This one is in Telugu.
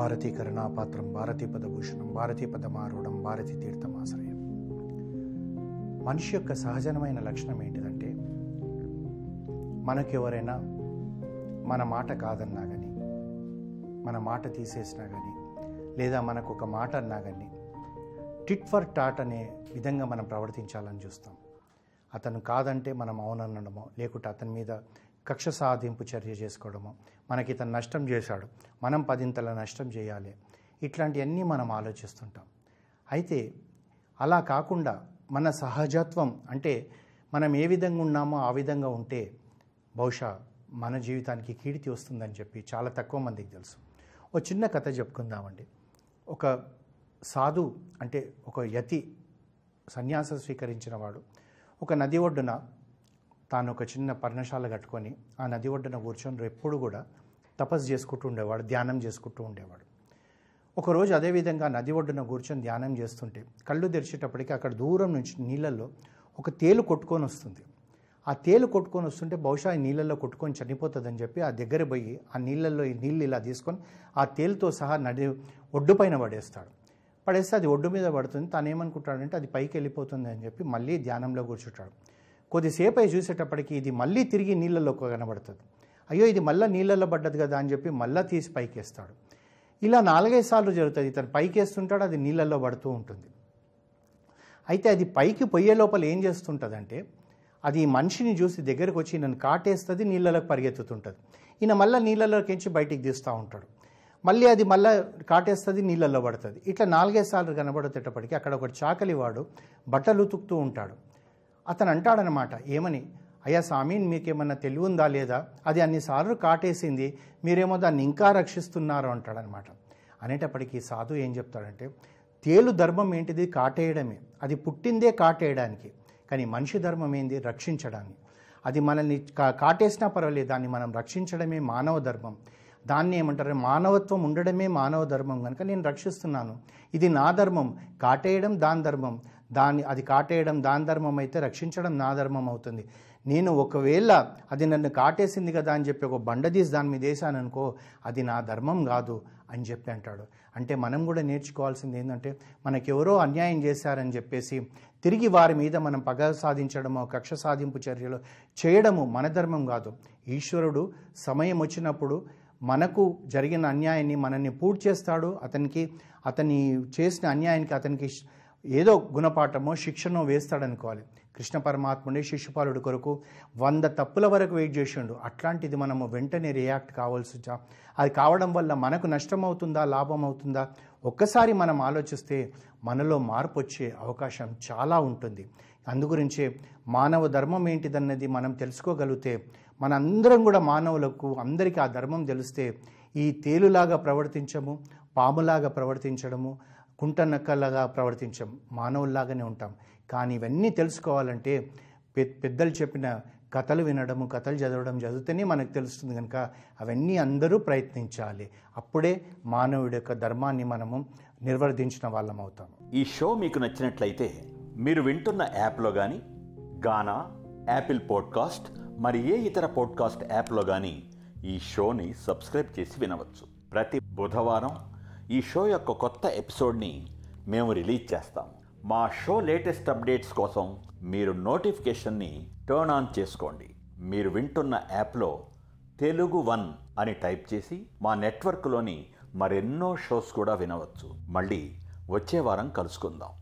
భారతీ కరుణాపాత్రం భారతీ పదభూషణం భారతీ పదమారూఢం భారతీ తీర్థమాశ్రయం. మనిషి యొక్క సహజమైన లక్షణం ఏంటిదంటే మనకెవరైనా మన మాట కాదన్నా కానీ మన మాట తీసేసినా కానీ లేదా మనకు ఒక మాట అన్నా కానీ టిట్ ఫర్ టాట్ అనే విధంగా మనం ప్రవర్తించాలని చూస్తాం. అతను కాదంటే మనం అవునన్నడమో లేకుంటే అతని మీద కక్ష సాధింపు చర్య చేసుకోవడము. మనకి ఇతను నష్టం చేశాడు. మనం పదింతల నష్టం చేయాలి. ఇట్లాంటివన్నీ మనం ఆలోచిస్తుంటాం. అయితే అలా కాకుండా మన సహజత్వం అంటే మనం ఏ విధంగా ఉన్నామో ఆ విధంగా ఉంటే బహుశా మన జీవితానికి కీర్తి వస్తుందని చెప్పి చాలా తక్కువ మందికి తెలుసు. ఓ చిన్న కథ చెప్పుకుందామండి. ఒక సాధు అంటే ఒక యతి సన్యాసం స్వీకరించిన వాడు. ఒక నది ఒడ్డున తాను ఒక చిన్న పర్ణశాల కట్టుకొని ఆ నది ఒడ్డున కూర్చొని ఎప్పుడు కూడా తపస్సు చేసుకుంటూ ఉండేవాడు ధ్యానం చేసుకుంటూ ఉండేవాడు. ఒకరోజు అదేవిధంగా నది ఒడ్డున కూర్చొని ధ్యానం చేస్తుంటే కళ్ళు తెరిచేటప్పటికి అక్కడ దూరం నుంచి నీళ్ళల్లో ఒక తేలు కొట్టుకొని వస్తుంది. ఆ తేలు కొట్టుకొని వస్తుంటే బహుశా ఈ నీళ్ళల్లో కొట్టుకొని చనిపోతుందని చెప్పి ఆ దగ్గర పోయి ఆ నీళ్ళల్లో ఈ నీళ్ళు ఇలా తీసుకొని ఆ తేలుతో సహా నది ఒడ్డు పైన పడేస్తాడు. పడేస్తే అది ఒడ్డు మీద పడుతుంది. తను ఏమనుకుంటాడంటే అది పైకి వెళ్ళిపోతుంది అని చెప్పి మళ్ళీ ధ్యానంలో కూర్చుంటాడు. కొద్దిసేపు అయి చూసేటప్పటికి ఇది మళ్ళీ తిరిగి నీళ్ళలో కనబడుతుంది. అయ్యో ఇది మళ్ళీ నీళ్ళల్లో పడ్డది కదా అని చెప్పి మళ్ళీ తీసి పైకి వేస్తాడు ఇలా నాలుగైదు సార్లు జరుగుతుంది. ఇతను పైకి వేస్తుంటాడు అది నీళ్ళల్లో పడుతూ ఉంటుంది. అయితే అది పైకి పొయ్యే లోపల ఏం చేస్తుంటుందంటే అది మనిషిని చూసి దగ్గరకు వచ్చి నన్ను కాటేస్తుంది నీళ్ళలోకి పరిగెత్తుతుంటుంది. ఈయన మళ్ళీ నీళ్ళలోకించి బయటికి తీస్తూ ఉంటాడు. మళ్ళీ అది మళ్ళీ కాటేస్తుంది నీళ్ళల్లో పడుతుంది. ఇట్లా నాలుగైదు సార్లు కనబడేటప్పటికి అక్కడ ఒక చాకలి వాడు బట్టలు ఉతుకుతూ ఉంటాడు. అతను అంటాడనమాట ఏమని? అయ్యా స్వామి మీకేమన్నా తెలివి ఉందా లేదా? అది అన్నిసార్లు కాటేసింది. మీరేమో దాన్ని ఇంకా రక్షిస్తున్నారు అంటాడనమాట. అనేటప్పటికీ సాధు ఏం చెప్తాడంటే తేలు ధర్మం ఏంటిది? కాటేయడమే. అది పుట్టిందే కాటేయడానికి. కానీ మనిషి ధర్మం ఏంది? రక్షించడానికి. అది మనల్ని కా- కాటేసినా పర్వాలేదు. దాన్ని మనం రక్షించడమే మానవ ధర్మం. దాన్ని ఏమంటారు? మానవత్వం ఉండడమే మానవ ధర్మం. కనుక నేను రక్షిస్తున్నాను. ఇది నా ధర్మం. కాటేయడం దాని ధర్మం. దాన్ని అది కాటేయడం దాని ధర్మం అయితే రక్షించడం నా ధర్మం అవుతుంది. నేను ఒకవేళ అది నన్ను కాటేసింది కదా అని చెప్పి ఒక బండదీసి దాని మీద వేసాను అనుకో అది నా ధర్మం కాదు అని చెప్పి అంటాడు. అంటే మనం కూడా నేర్చుకోవాల్సింది ఏంటంటే మనకెవరో అన్యాయం చేశారని చెప్పేసి తిరిగి వారి మీద మనం పగ సాధించడమో కక్ష సాధింపు చర్యలు చేయడము మన ధర్మం కాదు. ఈశ్వరుడు సమయం వచ్చినప్పుడు మనకు జరిగిన అన్యాయాన్ని మనల్ని పూర్తి చేస్తాడు. అతనికి అతని చేసిన అన్యాయానికి అతనికి ఏదో గుణపాఠమో శిక్షణో వేస్తాడనుకోవాలి. కృష్ణ పరమాత్ముడే శిశుపాలుడి కొరకు వంద తప్పుల వరకు వెయిట్ చేసిండు. అట్లాంటిది మనము వెంటనే రియాక్ట్ కావాల్సి వచ్చా? అది కావడం వల్ల మనకు నష్టం అవుతుందా లాభం అవుతుందా ఒక్కసారి మనం ఆలోచిస్తే మనలో మార్పు వచ్చే అవకాశం చాలా ఉంటుంది. అందుగురించే మానవ ధర్మం ఏంటిదన్నది మనం తెలుసుకోగలిగితే మనందరం కూడా మానవులకు అందరికీ ఆ ధర్మం తెలిస్తే ఈ తేలులాగా ప్రవర్తించము పాములాగా ప్రవర్తించడము కుంటనక్కలాగా ప్రవర్తించం. మానవుల్లాగానే ఉంటాం. కానీ ఇవన్నీ తెలుసుకోవాలంటే పెద్దలు చెప్పిన కథలు వినడము కథలు చదవడం చదివితేనే మనకు తెలుస్తుంది కనుక అవన్నీ అందరూ ప్రయత్నించాలి. అప్పుడే మానవుడి యొక్క ధర్మాన్ని మనము నిర్వర్తించిన వాళ్ళం అవుతాము. ఈ షో మీకు నచ్చినట్లయితే మీరు వింటున్న యాప్లో కానీ గానా యాపిల్ పాడ్కాస్ట్ మరి ఏ ఇతర పాడ్కాస్ట్ యాప్లో కానీ ఈ షోని సబ్స్క్రైబ్ చేసి వినవచ్చు. ప్రతి బుధవారం ఈ షో యొక్క కొత్త ఎపిసోడ్ని మేము రిలీజ్ చేస్తాం. మా షో లేటెస్ట్ అప్డేట్స్ కోసం మీరు నోటిఫికేషన్ని టర్న్ ఆన్ చేసుకోండి. మీరు వింటున్న యాప్లో తెలుగు వన్ అని టైప్ చేసి మా నెట్వర్క్లోని మరెన్నో షోస్ కూడా వినవచ్చు. మళ్ళీ వచ్చే వారం కలుసుకుందాం.